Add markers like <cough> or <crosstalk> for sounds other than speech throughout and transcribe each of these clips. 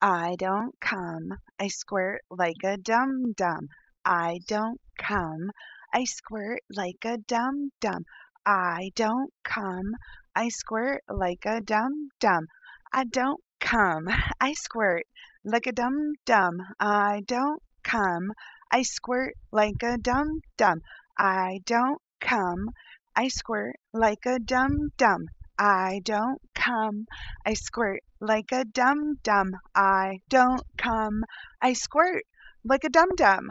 I don't come, I squirt like a dum dum. I don't come, I squirt like a dum dum. I don't come, I squirt like a dum dum. I don't come, <laughs> I squirt like a dum dum. I don't come, I squirt like a dum dum. I don't come, I squirt like a dum dum. I don't come, I squirt like a dum dum. I don't come, I squirt like a dum dum.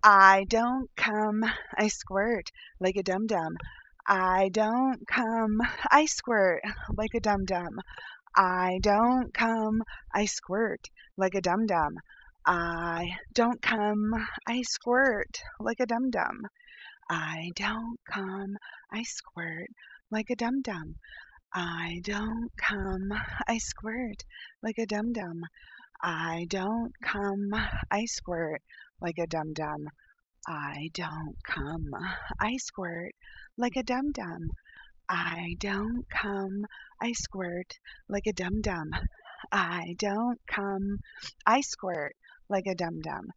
I don't come, I squirt like a dum dum. I don't come, I squirt like a dum dum. I don't come, I squirt like a dum dum. I don't come, I squirt like a dum dum. I don't come, I squirt like a dum dum. I don't come, I squirt like a dum dum. I don't come, I squirt like a dum dum. I don't come, I squirt like a dum dum. I don't come, I squirt like a dum dum. I don't come, I squirt like a dum <laughs> <laughs> dum.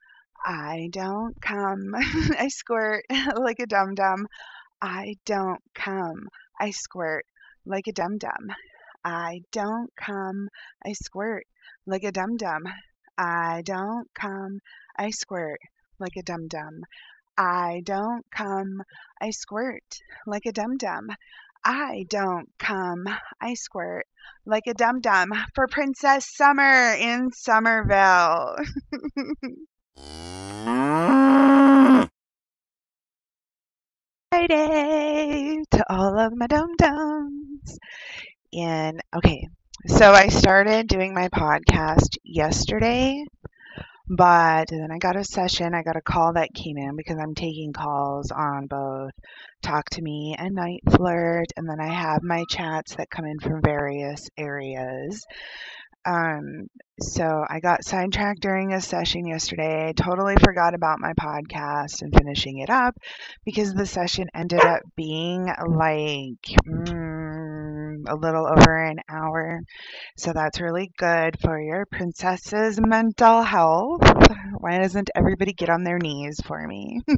I don't come, I squirt like a dum dum. I don't come, I squirt like a dum dum. I don't come, I squirt like a dum dum. I don't come, I squirt like a dum dum. I don't come, I squirt like a dum dum. I don't come, I squirt like a dum dum for Princess Summer in Summerville. <laughs> <laughs> Friday to all of my dum dums. And okay, so I started doing my podcast yesterday, but then I got a session, I got a call that came in because I'm taking calls on both Talk to Me and Night Flirt, and then I have my chats that come in from various areas. Um, so I got sidetracked during a session yesterday. I totally forgot about my podcast and finishing it up because the session ended up being like mm, a little over an hour. So that's really good for your princess's mental health. Why doesn't everybody get on their knees for me? <laughs>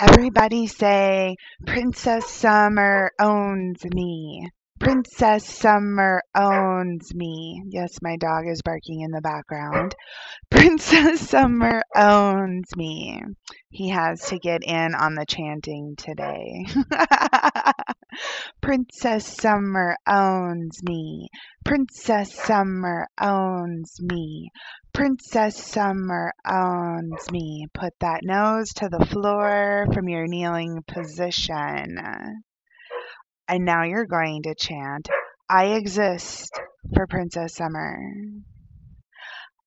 Everybody say, Princess Summer owns me. Princess Summer owns me. Yes, my dog is barking in the background. Princess Summer owns me. He has to get in on the chanting today. <laughs> Princess Summer owns me. Princess Summer owns me. Princess Summer owns me. Put that nose to the floor from your kneeling position. And now you're going to chant, I exist for Princess Summer.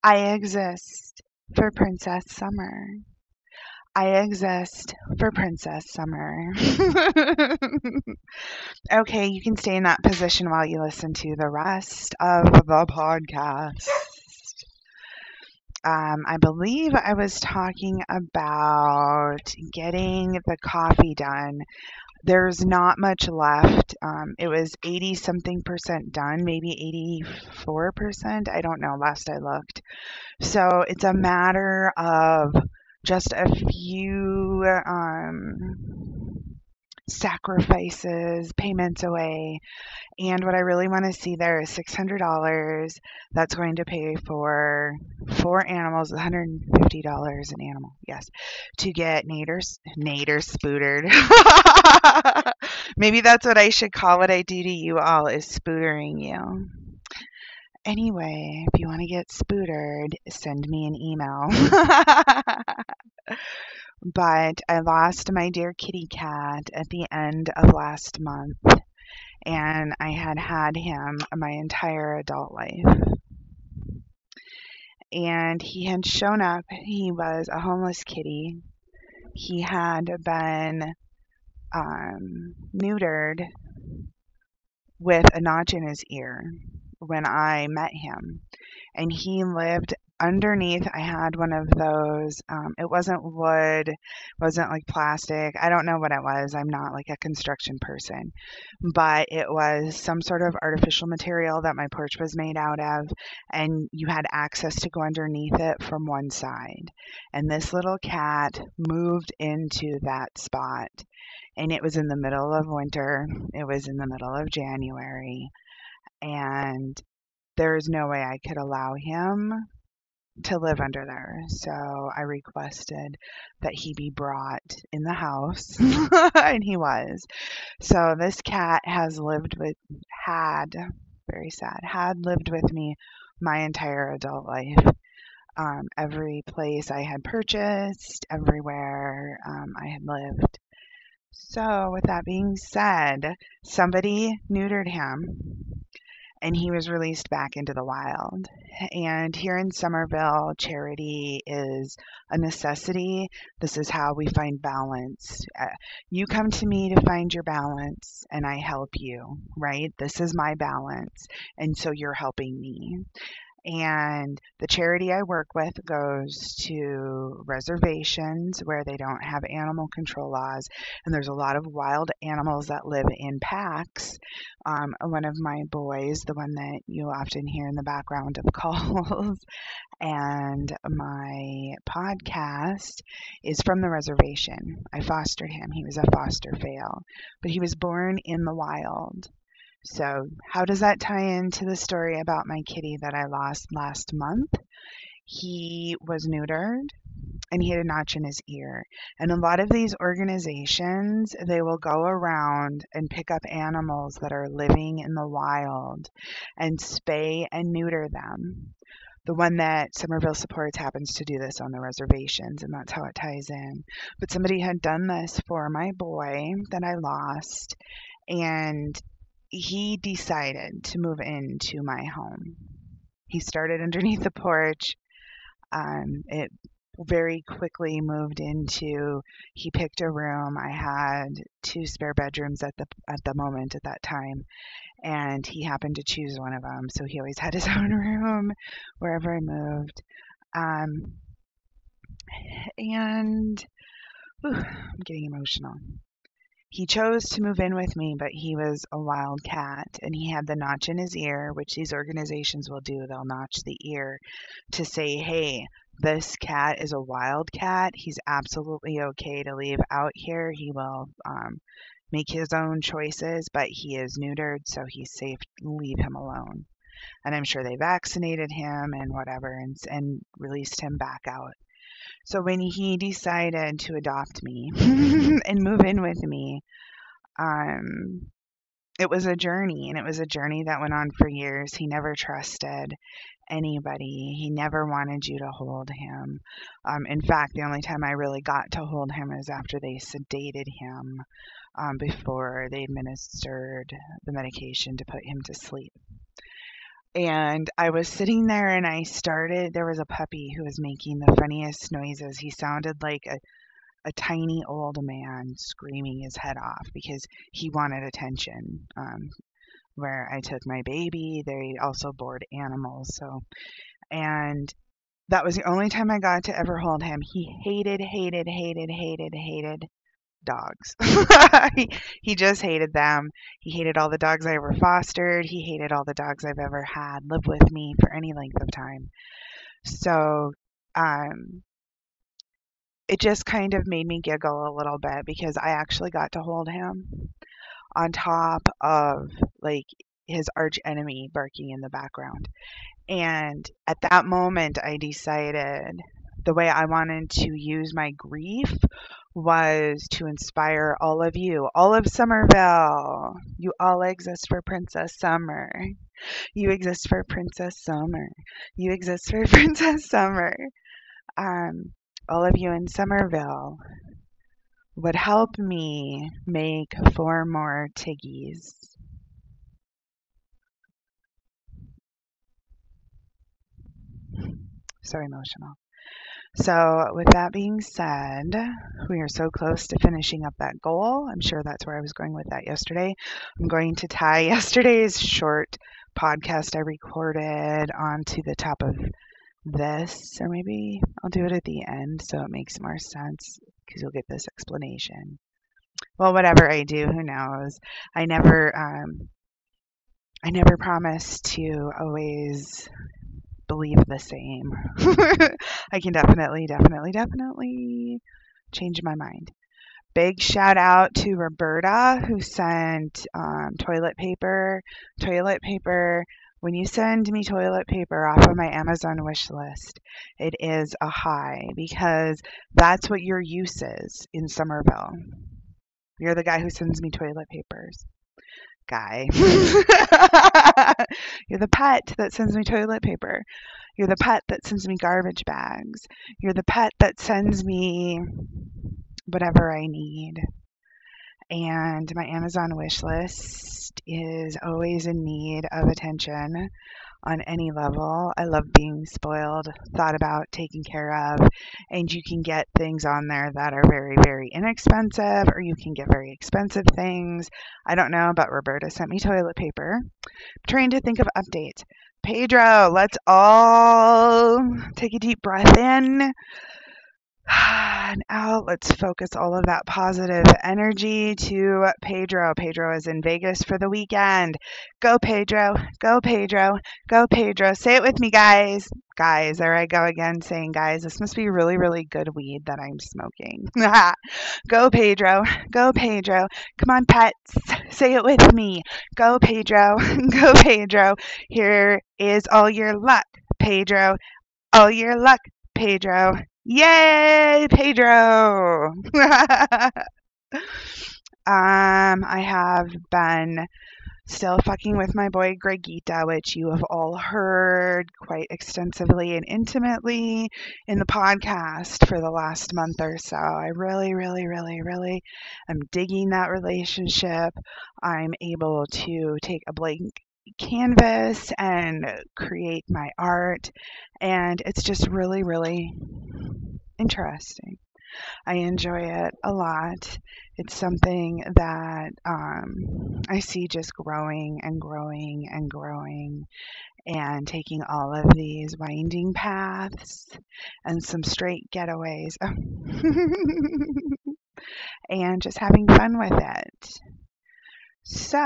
I exist for Princess Summer. I exist for Princess Summer. <laughs> okay, you can stay in that position while you listen to the rest of the podcast. Um, I believe I was talking about getting the Ko-fi done there's not much left. Um, it was 80 something percent done, maybe 84 percent. I don't know, last I looked. So it's a matter of just a few um, sacrifices, payments away. And what I really want to see there is $600. That's going to pay for four animals, $150 an animal, yes, to get Nader, Nader spootered. <laughs> Maybe that's what I should call what I do to you all is spootering you. Anyway, if you want to get spootered, send me an email. <laughs> but I lost my dear kitty cat at the end of last month, and I had had him my entire adult life. And he had shown up, he was a homeless kitty. He had been um, neutered with a notch in his ear when I met him. And he lived underneath I had one of those um, it wasn't wood wasn't like plastic I don't know what it was I'm not like a construction person but it was some sort of artificial material that my porch was made out of and you had access to go underneath it from one side and this little cat moved into that spot and it was in the middle of winter it was in the middle of January and there is no way I could allow him to live under there. So I requested that he be brought in the house, <laughs> <laughs> and he was. So this cat has lived with, had, very sad, had lived with me my entire adult life. Um, every place I had purchased, everywhere um, I had lived. So, with that being said, somebody neutered him and he was released back into the wild. And here in Summerville, charity is a necessity. This is how we find balance. Uh, you come to me to find your balance, and I help you, right? This is my balance, and so you're helping me. And the charity I work with goes to reservations where they don't have animal control laws. And there's a lot of wild animals that live in packs. Um, one of my boys, the one that you often hear in the background of <laughs> calls, and my podcast is from the reservation. I fostered him. He was a foster fail, but he was born in the wild. So, how does that tie into the story about my kitty that I lost last month? He was neutered and he had a notch in his ear. And a lot of these organizations, they will go around and pick up animals that are living in the wild and spay and neuter them. The one that Summerville supports happens to do this on the reservations, and that's how it ties in. But somebody had done this for my boy that I lost, and he decided to move into my home. He started underneath the porch. Um, it very quickly moved into he picked a room i had two spare bedrooms at the at the moment at that time and he happened to choose one of them so he always had his <laughs> own room wherever i moved um, and whew, i'm getting emotional he chose to move in with me, but he was a wild cat and he had the notch in his ear, which these organizations will do. They'll notch the ear to say, hey, this cat is a wild cat. He's absolutely okay to leave out here. He will um, make his own choices, but he is neutered, so he's safe. Leave him alone. And I'm sure they vaccinated him and whatever and, and released him back out. So when he decided to adopt me <laughs> and move in with me, um, it was a journey, and it was a journey that went on for years. He never trusted anybody. He never wanted you to hold him. Um, in fact, the only time I really got to hold him is after they sedated him um, before they administered the medication to put him to sleep and I was sitting there and I started there was a puppy who was making the funniest noises. He sounded like a a tiny old man screaming his head off because he wanted attention. Um, where I took my baby, they also board animals. So, and that was the only time I got to ever hold him. He hated, hated, hated, hated, hated dogs. <laughs> he, he just hated them. He hated all the dogs I ever fostered. He hated all the dogs I've ever had live with me for any length of time. So, um, it just kind of made me giggle a little bit because I actually got to hold him on top of like his arch enemy barking in the background. And at that moment, I decided the way I wanted to use my grief was to inspire all of you, all of Summerville. You all exist for Princess Summer. You exist for Princess Summer. You exist for <laughs> Princess Summer. Um, all of you in Summerville would help me make four more Tiggies. So emotional. So, with that being said, we are so close to finishing up that goal. I'm sure that's where I was going with that yesterday. I'm going to tie <laughs> yesterday's short podcast I recorded onto the top of this, or maybe I'll do it at the end so it makes more sense because you'll get this explanation. Well, whatever I do, who knows? I never, um, I never promise to always believe the same. <laughs> I can definitely, definitely, definitely change my mind. Big shout out to Roberta who sent um, toilet paper. Toilet paper. When you send me toilet paper off of my Amazon wish list, it is a high because that's what your use is in Summerville. You're the guy who sends me toilet papers. Guy. <laughs> You're the pet that sends me toilet paper. You're the pet that sends me garbage bags. You're the pet that sends me whatever I need. And my Amazon wish list is always in need of attention on any level. I love being spoiled, thought about, taken care of, and you can get things on there that are very, very inexpensive, or you can get very expensive things. I don't know, but Roberta sent me toilet paper. I'm trying to think of updates. Pedro, let's all take a deep breath in <sighs> and out. Let's focus all of that positive energy to Pedro. Pedro is in Vegas for the weekend. Go, Pedro. Go, Pedro. Go, Pedro. Say it with me, guys. Guys, there I go again saying, guys, this must be really, really good weed that I'm smoking. <laughs> go, Pedro. Go, Pedro. Come on, pets. Say it with me. Go, Pedro. <laughs> go, Pedro. Here is all your luck, Pedro. All your luck, Pedro. Yay, Pedro! <laughs> um, I have been still fucking with my boy Gregita, which you have all heard quite extensively and intimately in the podcast for the last month or so. I really, really, really, really am digging that relationship. I'm able to take a blank canvas and create my art, and it's just really, really interesting. I enjoy it a lot. It's something that um, I see just growing and growing and growing and taking all of these winding paths and some straight getaways <laughs> and just having fun with it. So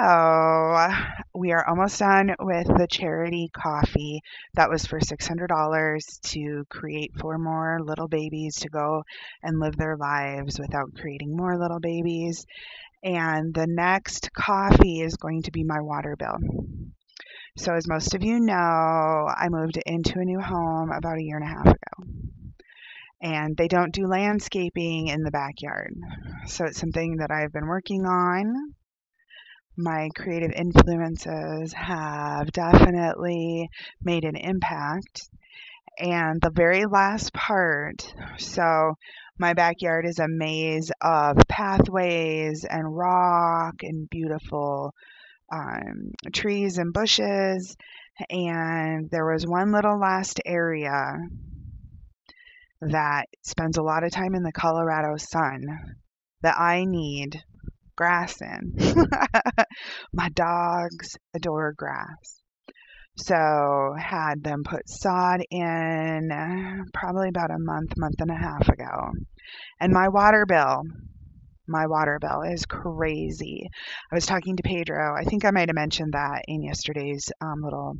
we are almost done with the charity Ko-fi. That was for $600 to create four more little babies to go and live their lives without creating more little babies. And the next Ko-fi is going to be my water bill. So, as most of you know, I moved into a new home about a year and a half ago. And they don't do landscaping in the backyard. So, it's something that I've been working on my creative influences have definitely made an impact. And the very last part, so my backyard is a maze of pathways and rock and beautiful um, trees and bushes. And there was one little last area that spends a lot of time in the Colorado sun that I need grass in. <laughs> My dogs adore grass. So had them put sod in probably about a month, month and a half ago. And my water bill, my water bill is crazy. I was talking to Pedro. I think I might have mentioned that in yesterday's um, little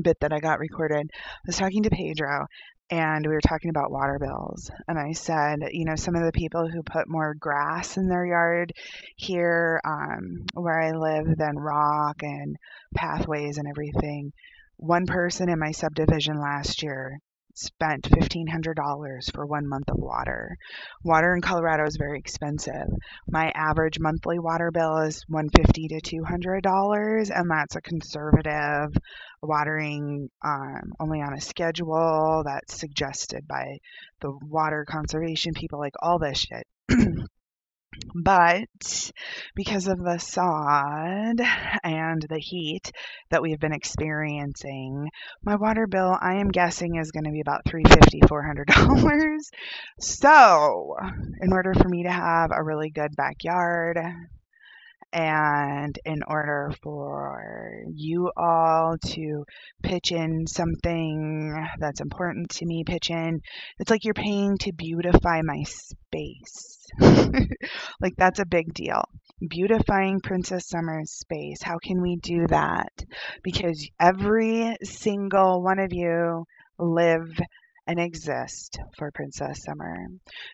bit that I got recorded. I was talking to Pedro and we were talking about water bills. And I said, you know, some of the people who put more grass in their yard here um, where I live than rock and pathways and everything. One person in my subdivision last year spent $1,500 for one month of water. Water in Colorado is very expensive. My average monthly water bill is 150 to $200, and that's a conservative watering um, only on a schedule that's suggested by the water conservation people, like all this shit. <clears throat> But because of the sod and the heat that we've been experiencing, my water bill, I am guessing, is going to be about $350, $400. So, in order for me to have a really good backyard and in order for you all to pitch in something that's important to me, pitch in, it's like you're paying to beautify my space. <laughs> like that's a big deal. Beautifying Princess Summer's space. How can we do that? Because every single one of you live and exist for Princess Summer.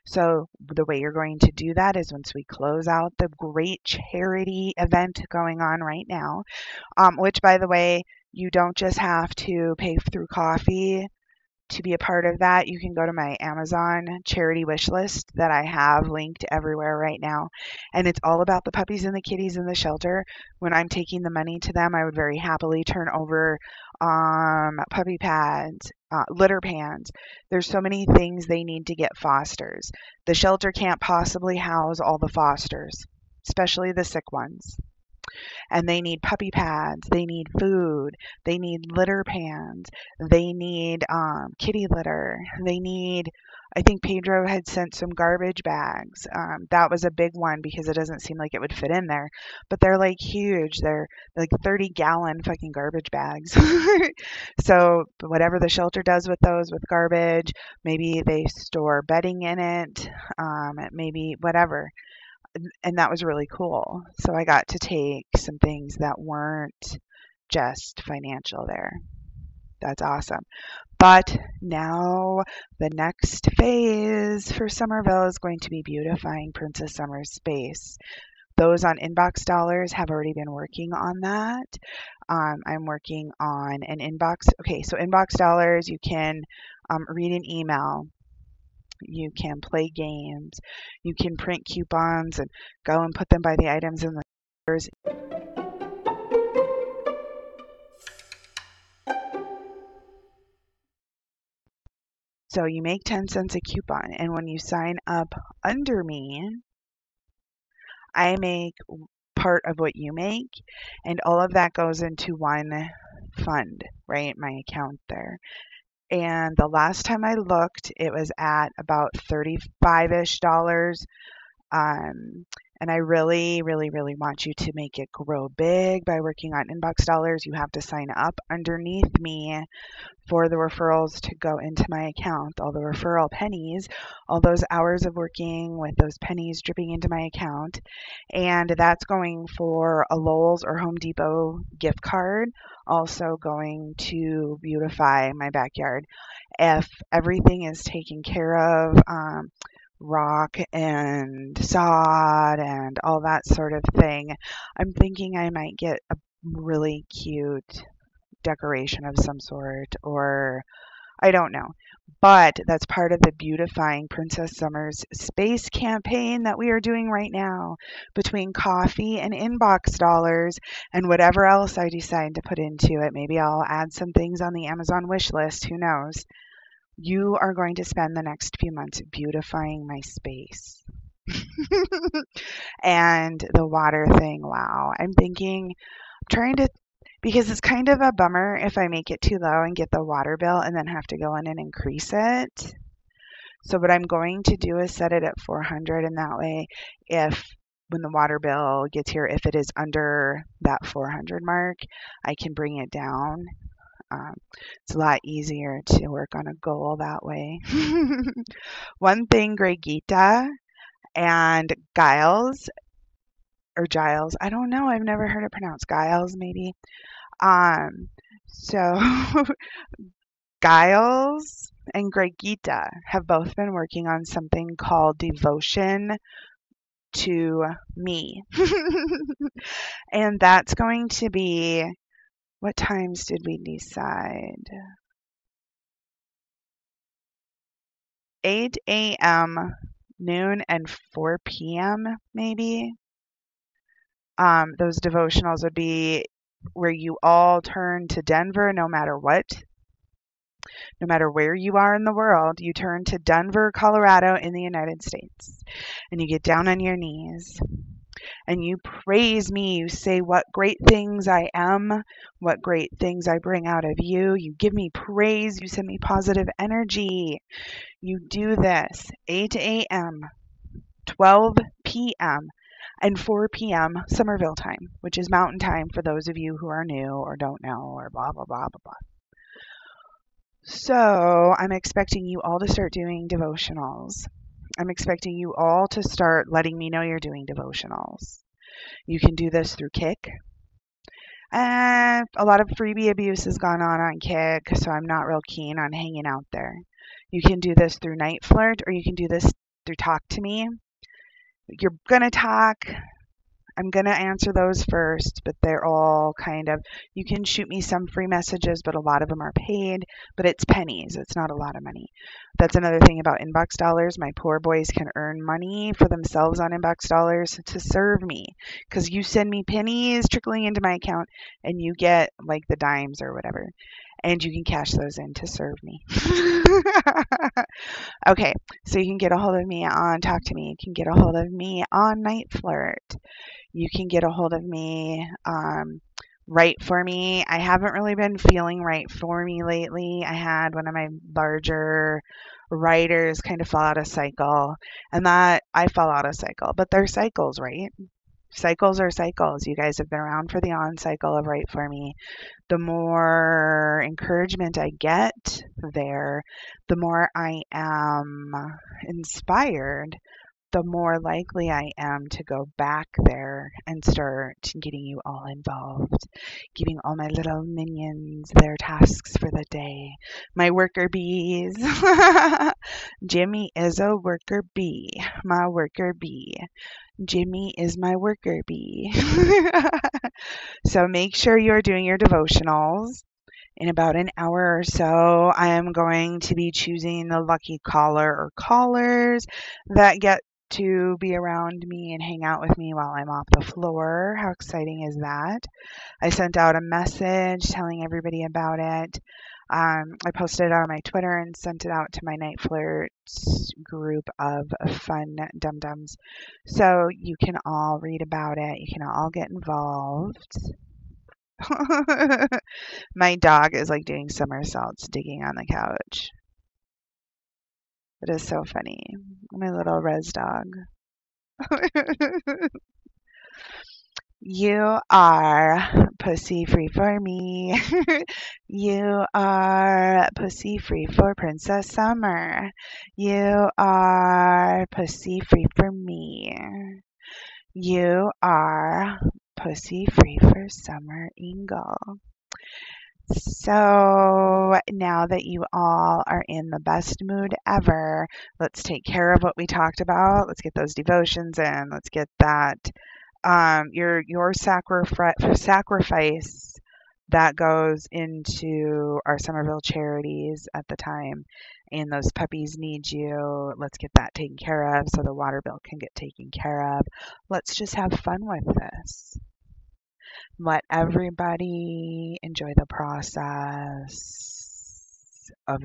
So, the way you're going to do that is once we close out the great charity event going on right now, um, which, by the way, you don't just have to pay through Ko-fi to be a part of that, you can go to my Amazon charity wish list that I have linked everywhere right now. And it's all about the puppies and the kitties in the shelter. When I'm taking the money to them, I would very happily turn over um, puppy pads, uh, litter pans. There's so many things they need to get fosters. The shelter can't possibly house all the fosters, especially the sick ones and they need puppy pads, they need food, they need litter pans, they need um, kitty litter, they need. I think Pedro had sent some garbage bags. Um, that was a big one because it doesn't seem like it would fit in there, but they're like huge. They're like 30 gallon fucking garbage bags. <laughs> so whatever the shelter does with those with garbage, maybe they store bedding in it, um, maybe whatever and that was really cool. So I got to take some things that weren't just financial there. That's awesome. But now the next phase for Summerville is going to be beautifying Princess Summer's space. Those on inbox dollars have already been working on that. Um, I'm working on an inbox. Okay, so inbox dollars, you can um, read an email you can play games. You can print coupons and go and put them by the items in the So you make 10 cents a coupon, and when you sign up under me, I make part of what you make, and all of that goes into one fund, right? My account there and the last time I looked, it was at about 35-ish dollars. Um, and I really, really, really want you to make it grow big by working on inbox dollars. You have to sign up underneath me for the referrals to go into my account, all the referral pennies, all those hours of working with those pennies dripping into my account. And that's going for a Lowe's or Home Depot gift card, also going to beautify my backyard. If everything is taken care of, um, rock and sod and all that sort of thing. I'm thinking I might get a really cute decoration of some sort or I don't know. But that's part of the beautifying Princess Summer's space campaign that we are doing right now between Ko-fi and inbox dollars and whatever else I decide to put into it. Maybe I'll add some things on the Amazon wish list, who knows you are going to spend the next few months beautifying my space. <laughs> and the water thing, wow. I'm thinking, trying to, because it's kind of a bummer if I make it too low and get the water bill and then have to go in and increase it. So what I'm going to do is set it at 400 and that way if when the water bill gets here, if it is under that 400 mark, I can bring it down um, it's a lot easier to work on a goal that way. <laughs> One thing Gregita and Giles, or Giles, I don't know, I've never heard it pronounced Giles, maybe. Um, so <laughs> Giles and Gregita have both been working on something called devotion to me. <laughs> and that's going to be what times did we decide? 8 a.m., noon, and 4 p.m., maybe. Um, those devotionals would be where you all turn to Denver no matter what. No matter where you are in the world, you turn to Denver, Colorado in the United States. And you get down on your knees and you praise me. You say what great things I am, what great things I bring out of you. You give me praise. You send me positive energy. You do this 8 a.m., 12 p.m. and 4 p.m. Summerville time, which is mountain time for those of you who are new or don't know or blah, blah, blah, blah, blah. So I'm expecting you all to start doing devotionals. I'm expecting you all to start letting me know you're doing devotionals. You can do this through Kick. A lot of freebie abuse has gone on on Kick, so I'm not real keen on hanging out there. You can do this through Niteflirt, or you can do this through Talk to Me. You're going to talk. I'm going to answer those first, but they're all kind of, you can shoot me some free messages, but a lot of them are paid, but it's pennies. It's not a lot of money. That's another thing about inbox dollars. My poor boys can earn money for themselves on inbox dollars to serve me because you send me pennies trickling into my account and you get like the dimes or whatever and you can cash those in to serve me. <laughs> <laughs> okay, so you can get a hold of me on Talk to Me. You can get a hold of me on Niteflirt. You can get a hold of me. Um, Write for me. I haven't really been feeling right for me lately. I had one of my larger writers kind of fall out of cycle, and that I fall out of cycle, but they're cycles, right? Cycles are cycles. You guys have been around for the on cycle of Write For Me. The more encouragement I get there, the more I am inspired, the more likely I am to go back there and start getting you all involved, giving all my little minions their tasks for the day. My worker bees. <laughs> Jimmy is a worker bee, my worker bee. Jimmy is my worker bee. <laughs> so make sure you're doing your devotionals. In about an hour or so, I am going to be choosing the lucky caller or callers that get to be around me and hang out with me while I'm off the floor. How exciting is that? I sent out a message telling everybody about it. Um, I posted it on my Twitter and sent it out to my Niteflirts group of fun dum dums. So you can all read about it. You can all get involved. <laughs> my dog is like doing somersaults, digging on the couch. It is so funny. My little res dog. <laughs> You are pussy free for me. <laughs> you are pussy free for Princess Summer. You are pussy free for me. You are pussy free for Summer Ingle. So now that you all are in the best mood ever, let's take care of what we talked about. Let's get those devotions in. Let's get that um, your your sacrifice that goes into our Summerville charities at the time. And those puppies need you. Let's get that taken care of so the water bill can get taken care of. Let's just have fun with this. Let everybody enjoy the process of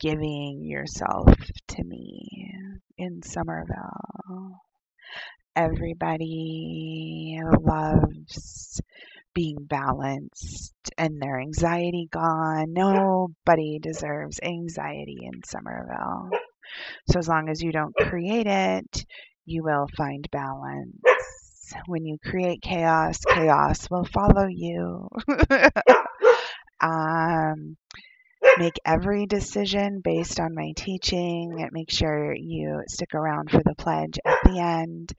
giving yourself to me in Summerville. Everybody loves being balanced and their anxiety gone. Nobody deserves anxiety in Summerville. So as long as you don't create it, you will find balance. When you create chaos, chaos will follow you. <laughs> um, make every decision based on my teaching. Make sure you stick around for the pledge at the end.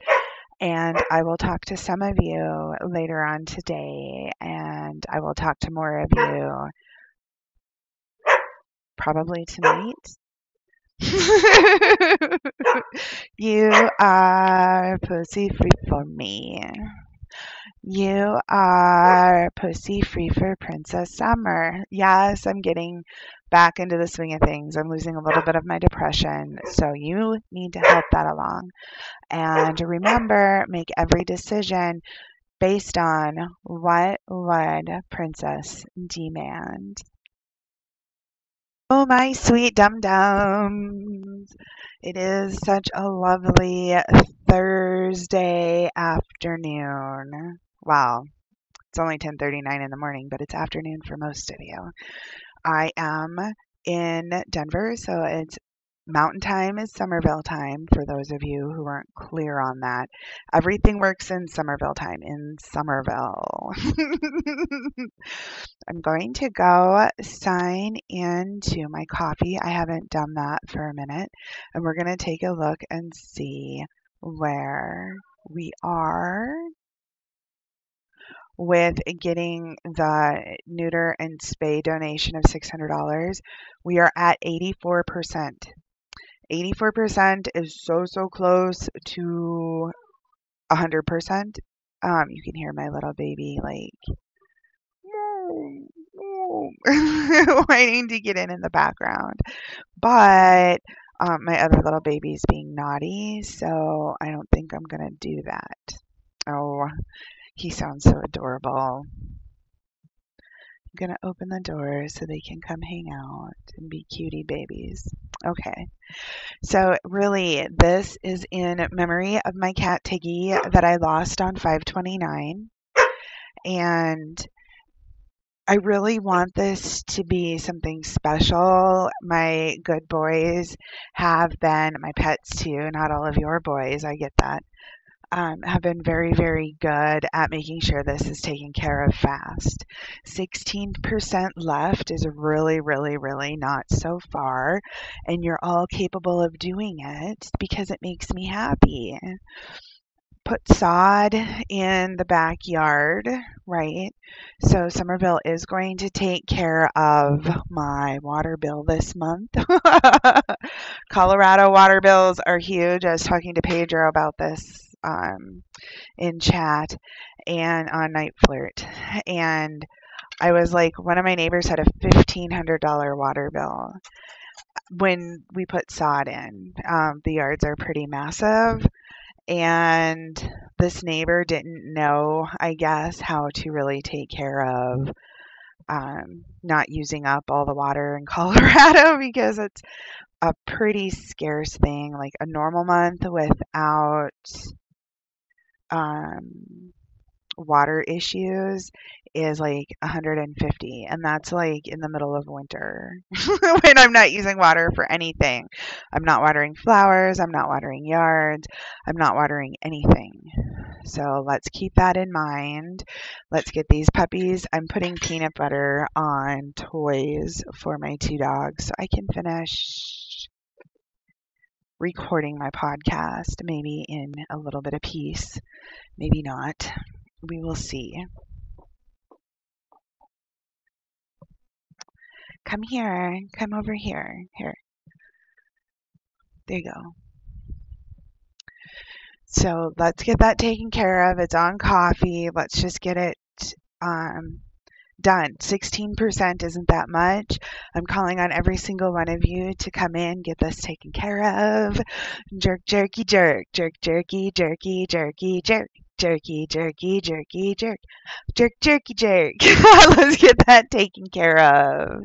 And I will talk to some of you later on today, and I will talk to more of you probably tonight. <laughs> you are pussy free for me. You are pussy free for Princess Summer. Yes, I'm getting back into the swing of things. I'm losing a little bit of my depression, so you need to help that along. And remember, make every decision based on what would Princess demand. Oh, my sweet dum dums. It is such a lovely Thursday afternoon. Wow. It's only 10:39 in the morning, but it's afternoon for most of you. I am in Denver, so it's Mountain time is Summerville time for those of you who aren't clear on that. Everything works in Summerville time, in Summerville. <laughs> I'm going to go sign into my Ko-fi. I haven't done that for a minute. And we're going to take a look and see where we are with getting the neuter and spay donation of $600. We are at 84%. 84% is so, so close to 100%. Um, you can hear my little baby like <laughs> waiting to get in in the background. But um, my other little baby's being naughty, so I don't think I'm going to do that. Oh, he sounds so adorable. Going to open the door so they can come hang out and be cutie babies. Okay. So really, this is in memory of my cat Tiggy that I lost on 529. And I really want this to be something special. My good boys have been, my pets too, not all of your boys, I get that, um, have been very, very good at making sure this is taken care of fast. 16% left is really, really, really not so far, and you're all capable of doing it because it makes me happy. Put sod in the backyard, right? So Summerville is going to take care of my water bill this month. <laughs> Colorado water bills are huge. I was talking to Pedro about this um, in chat and on Night Flirt. And I was like, one of my neighbors had a $1,500 water bill when we put sod in. Um, the yards are pretty massive. And this neighbor didn't know, I guess, how to really take care of um, not using up all the water in <laughs> Colorado because it's a pretty scarce thing. Like a normal month without um, water issues is like 150 and that's like in the middle of winter <laughs> when I'm not using water for anything. I'm not watering flowers, I'm not watering yards, I'm not watering anything. So let's keep that in mind. Let's get these puppies. I'm putting peanut butter on toys for my two dogs so I can finish recording my podcast maybe in a little bit of peace. Maybe not. We will see. Come here. Come over here. Here. There you go. So let's get that taken care of. It's on Ko-fi. Let's just get it um, done. 16% isn't that much. I'm calling on every single one of you to come in, get this taken care of. Jerk, jerky, jerk, jerk, jerky, jerky, jerky, jerk jerky, jerky, jerky, jerk, jerk, jerky, jerk. <laughs> Let's get that taken care of.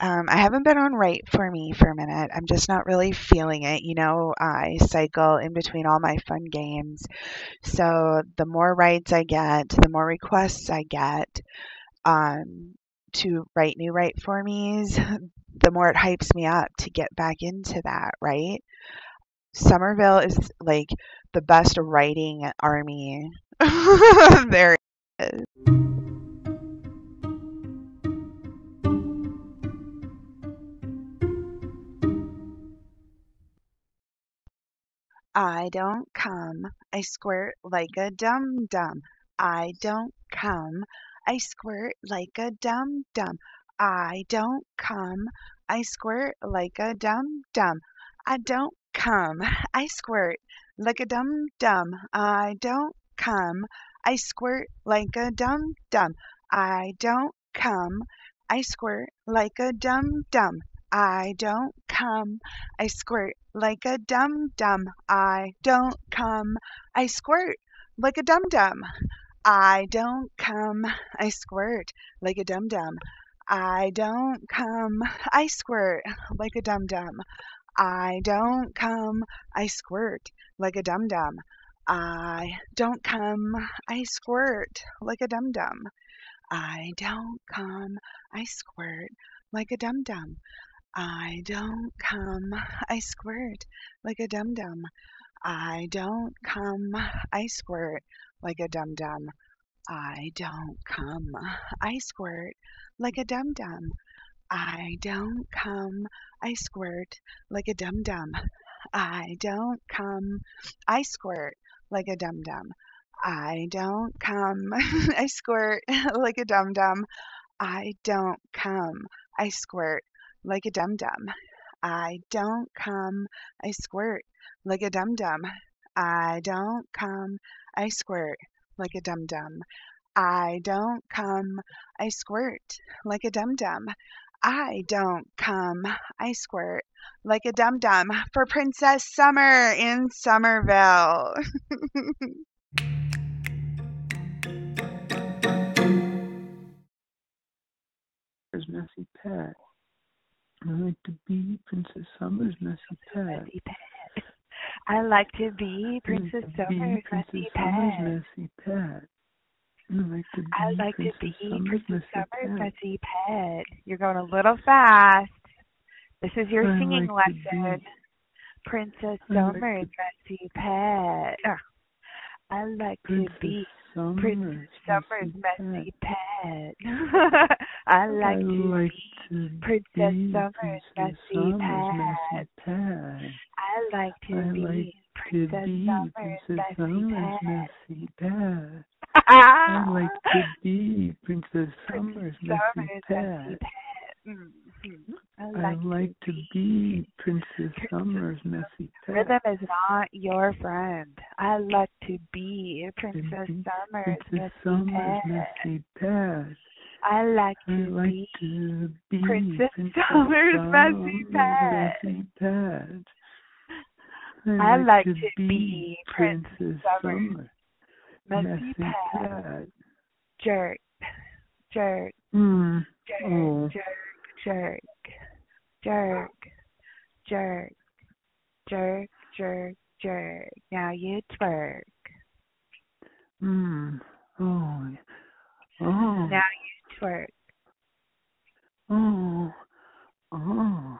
Um, I haven't been on Write for me for a minute. I'm just not really feeling it. You know, I cycle in between all my fun games. So the more writes I get, the more requests I get um, to write new Write for me's, <laughs> the more it hypes me up to get back into that, right? Summerville is like the best writing army <laughs> there is. I don't come, I squirt like a dum dum. I don't come, I squirt like a dum dum. I don't come, I squirt like a dum dum. I don't come, <laughs> I squirt like a dum dum. I don't come, I squirt like a dum dum. I don't come, I squirt like a dum dum. I don't come, I squirt like a dum dum. I don't come, I squirt like a dum dum. I don't come, I squirt like a dum dum. I don't come, I squirt like a dum dum. I don't come, I squirt like a dum dum. I don't come, I squirt like a dum dum. I don't come, I squirt like a dum dum. I don't come, I squirt like a dum dum. I don't come, I squirt like a dum dum. I don't come, I squirt like a dum dum. I don't come, I squirt like a dum dum. I don't come, I squirt like a dum <laughs> <laughs> dum. I don't come, I squirt like a dum dum. I don't come, I squirt like a dum dum. I don't come, I squirt like a dum dum. I don't come, I squirt like a dum dum. I don't come, I squirt like a dum dum. I don't come, I squirt like a dum dum for Princess Summer in Summerville. <laughs> There's Messy Pat. <laughs> I like to be Princess Summer's messy pet. I like to be Princess Summer's messy pet. I like to be Princess Summer's messy pet. You're going a little fast. This is your I singing like lesson. Princess I like Summer's messy pet. I like to be Summer's, Princess Summer's messy messy pet. <laughs> I like I to like be Princess Summer's messy Summer's pet. pet. I like to I be like to Princess be Summer's Princess messy Summer's pet. messy pet. <laughs> I like to be Princess Summer's messy Summer's messy pet. Mhm. I I like, like to be Princess Summer's messy <laughs> pet. Rhythm is not your friend. I like to be Princess be Summer's Princess messy Summer's pet. messy pet. I like I to like be to be Princess Summer's messy pet. messy pet. I like to to be be Princess Princess Summer's Summer's messy messy pet. pet. Jerk, jerk, Mm. jerk, Oh. jerk, jerk, jerk, jerk, jerk, jerk, jerk. Now you twerk. Mm. Oh. Oh. Now you twerk. Oh. Oh.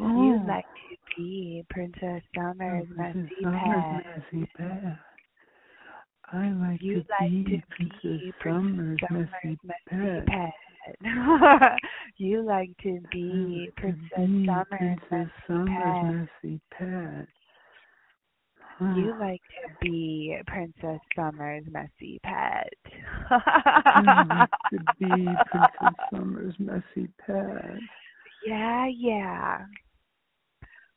Oh. You like to be Princess Summer's Oh, Princess messy Summer's pet. messy pet. I like You to like be to Princess be Summer's Summer's messy messy pet. pet. <laughs> you like to be like to Princess mm, be Summer's Princess messy pet. You like to be Princess Summer's messy pet. you like <laughs> to be Princess Summer's messy pet. yeah, yeah.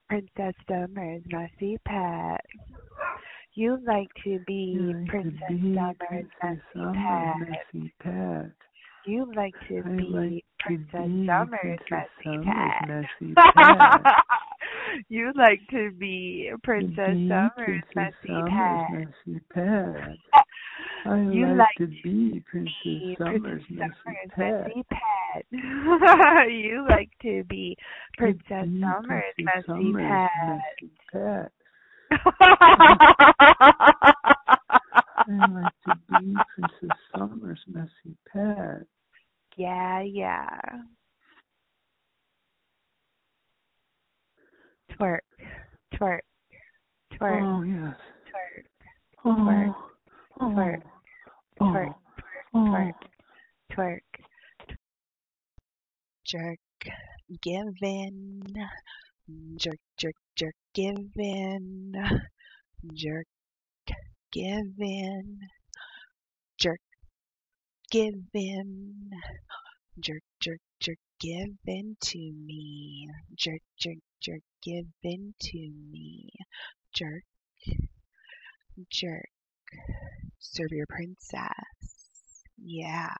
Princess Summer's messy pet. You like to be like to Princess be Summer's Princess messy pet. messy pet. You like to I be like Princess Summer's Princess messy pet. messy pet. you like to be Princess be Summer's Princess messy Summer's pet. messy pet. <laughs> I You like, like to be Princess be Summer's Princess messy Summer's pet. messy pet. <laughs> you like to be Princess be Summer's Princess messy Summer's pet. messy pet. <laughs> I like to be Princess Summer's messy pet. Yeah, yeah. Twerk, twerk, twerk, Oh yes. twerk, Oh. Twerk, Oh. twerk, Oh. twerk, Oh. twerk, twerk. jerk, give in. Jerk, jerk, jerk, give in. Jerk, give in. Jerk, give in. Jerk, jerk, jerk, give in to me. Jerk, jerk, jerk, give in to me. Jerk, jerk, serve your princess. Yeah.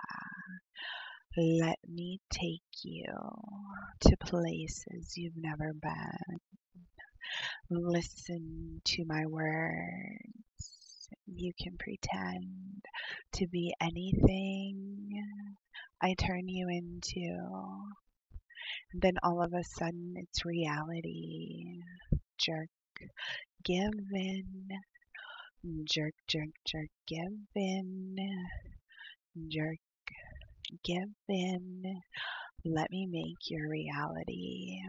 Let me take you to places you've never been. Listen to my words. You can pretend to be anything I turn you into. Then all of a sudden it's reality. Jerk, give in. Jerk, jerk, jerk, give in. Jerk, give in. Let me make your reality.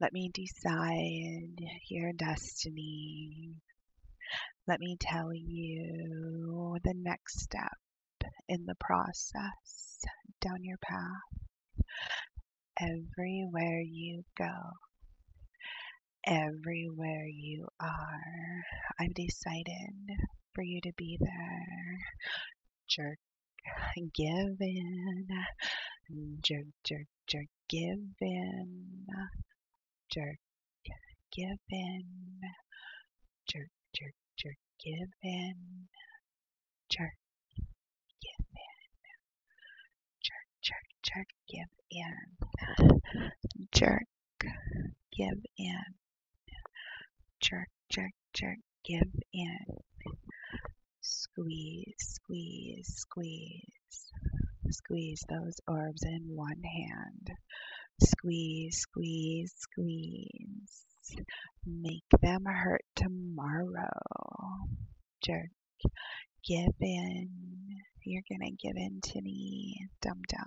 Let me decide your destiny. Let me tell you the next step in the process down your path. Everywhere you go, everywhere you are, I've decided for you to be there. Jerk, give in. Jerk, jerk, jerk, give in. Jerk, give in. Jerk, jerk, jerk, give in. Jerk, give in. Jerk, jerk, jerk, give in. Jerk, give in. Jerk, jerk, jerk, give in. Squeeze, squeeze, squeeze. Squeeze those orbs in one hand. Squeeze, squeeze, squeeze. Make them hurt tomorrow. Jerk, give in. You're gonna give in to me, dum dum.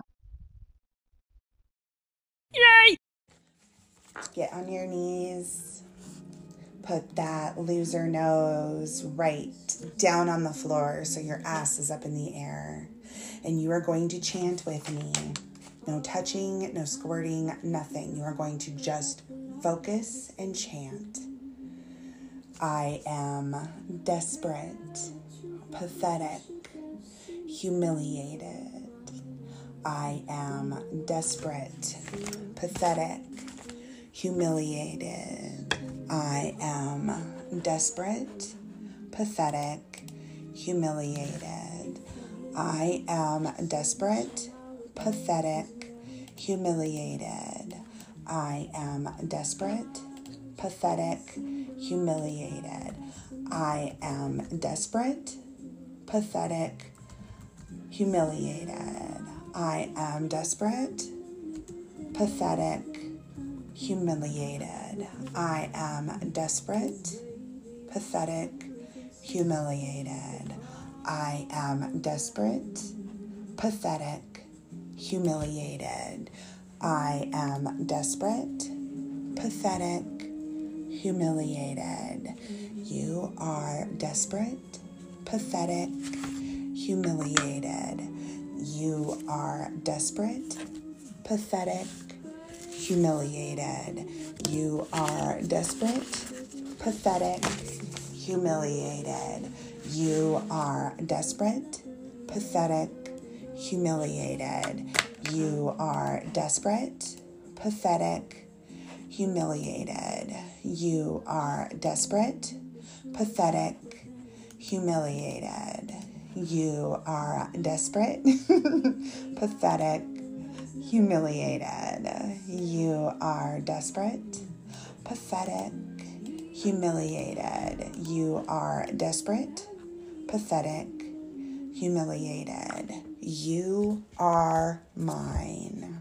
Yay! Get on your knees. Put that loser nose right down on the floor so your ass is up in the air. And you are going to chant with me. No touching, no squirting, nothing. You are going to just focus and chant. I am desperate, pathetic, humiliated. I am desperate, pathetic, humiliated. I am desperate, pathetic, humiliated. I am desperate, pathetic, humiliated. I am desperate, pathetic, humiliated. I am desperate, pathetic, humiliated. I am desperate, pathetic, humiliated. I am desperate, pathetic, humiliated. I am desperate, pathetic, humiliated. I am desperate, pathetic, humiliated. You are desperate, pathetic, humiliated. You are desperate, pathetic, humiliated. You are desperate, pathetic, humiliated. You are desperate, pathetic, humiliated. You are desperate, pathetic, humiliated. You are desperate, pathetic, humiliated. You are desperate, <laughs> pathetic, humiliated. You are desperate, pathetic, humiliated. You are desperate, pathetic, humiliated. You are mine.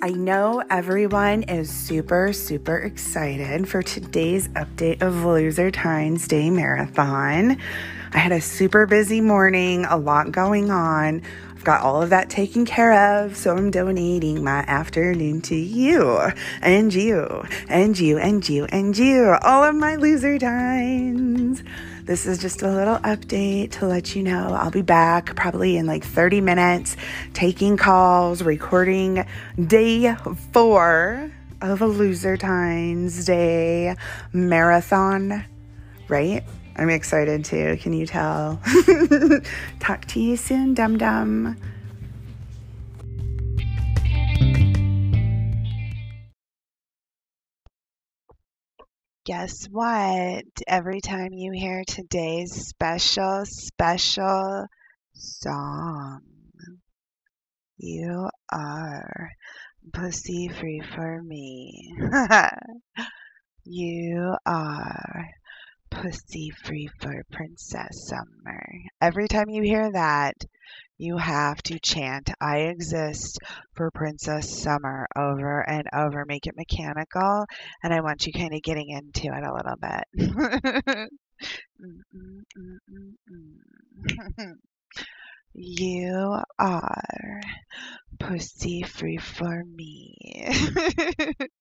I know everyone is super, super excited for today's update of Loser Times Day Marathon. I had a super busy morning, a lot going on. Got all of that taken care of, so I'm donating my afternoon to you and you and you and you and you, all of my loser times. This is just a little update to let you know I'll be back probably in like 30 minutes taking calls, recording day four of a Loser Times Day marathon, right? I'm excited too. Can you tell? <laughs> Talk to you soon, dum dum. Guess what? Every time you hear today's special, special song, you are pussy free for me. <laughs> you are pussy free for Princess Summer. Every time you hear that, you have to chant I exist for Princess Summer over and over. Make it mechanical, and I want you kind of getting into it a little bit. <laughs> you are pussy free for me. <laughs>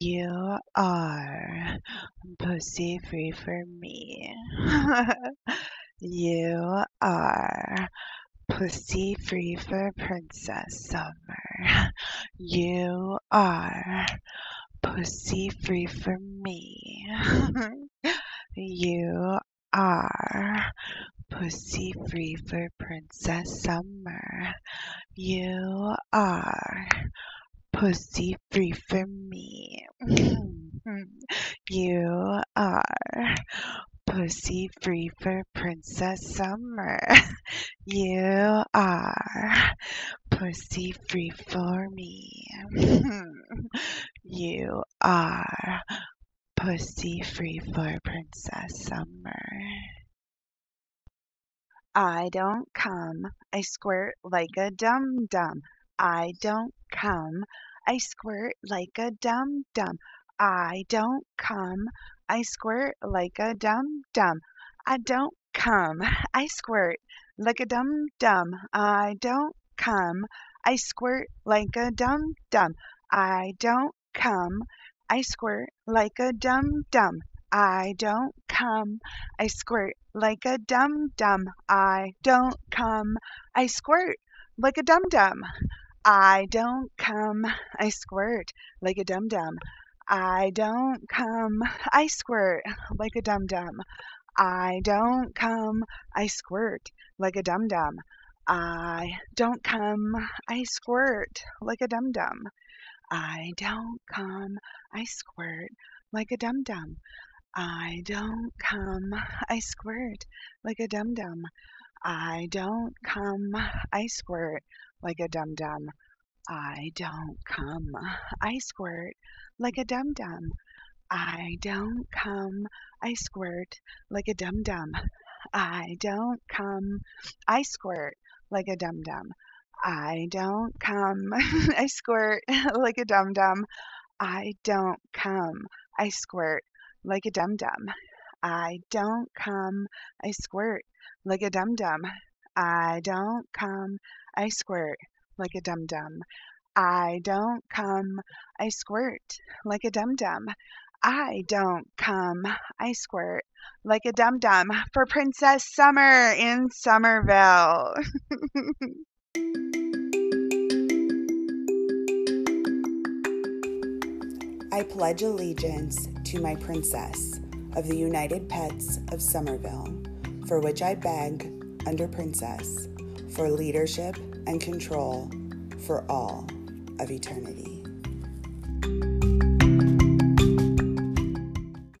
you are pussy free for me. <laughs> you are pussy free for Princess Summer. You are pussy free for me. <laughs> you are pussy free for Princess Summer. You are pussy free for me. <laughs> you are pussy free for Princess Summer. <laughs> You are pussy free for me. <laughs> you are pussy free for Princess Summer. I don't come, I squirt like a dum dum. I don't come, I squirt like a dum dum. I don't come, I squirt like a dum dum. I don't come, I squirt like a dum dum. I don't come, I squirt like a dum dum. I don't come, I squirt like a dum dum. I don't come, I squirt like a dum dum. I don't come, I squirt like a dum dum. I don't come, I squirt like a dum dum. I don't come, I squirt like a dum dum. I don't come, I squirt like a dum dum. I don't come, I squirt like a dum dum. I don't come, I squirt like a dum dum. I don't come, I squirt like a dum dum. I don't come, I squirt like a dum dum. I don't come, I squirt like a dum dum. I don't come, I squirt like a dum dum. I don't come, I squirt like a dum dum. I don't come, <laughs> I squirt <laughs> like a dum dum. I don't come, I squirt like a dum dum. I don't come, I squirt like a dum dum. I don't come, I squirt like a dum dum. I don't come, I squirt like a dum dum. I don't come, I squirt like a dum dum for Princess Summer in Summerville. <laughs> I pledge allegiance to my princess of the United Pets of Summerville, for which I beg, under Princess, for leadership and control for all of eternity.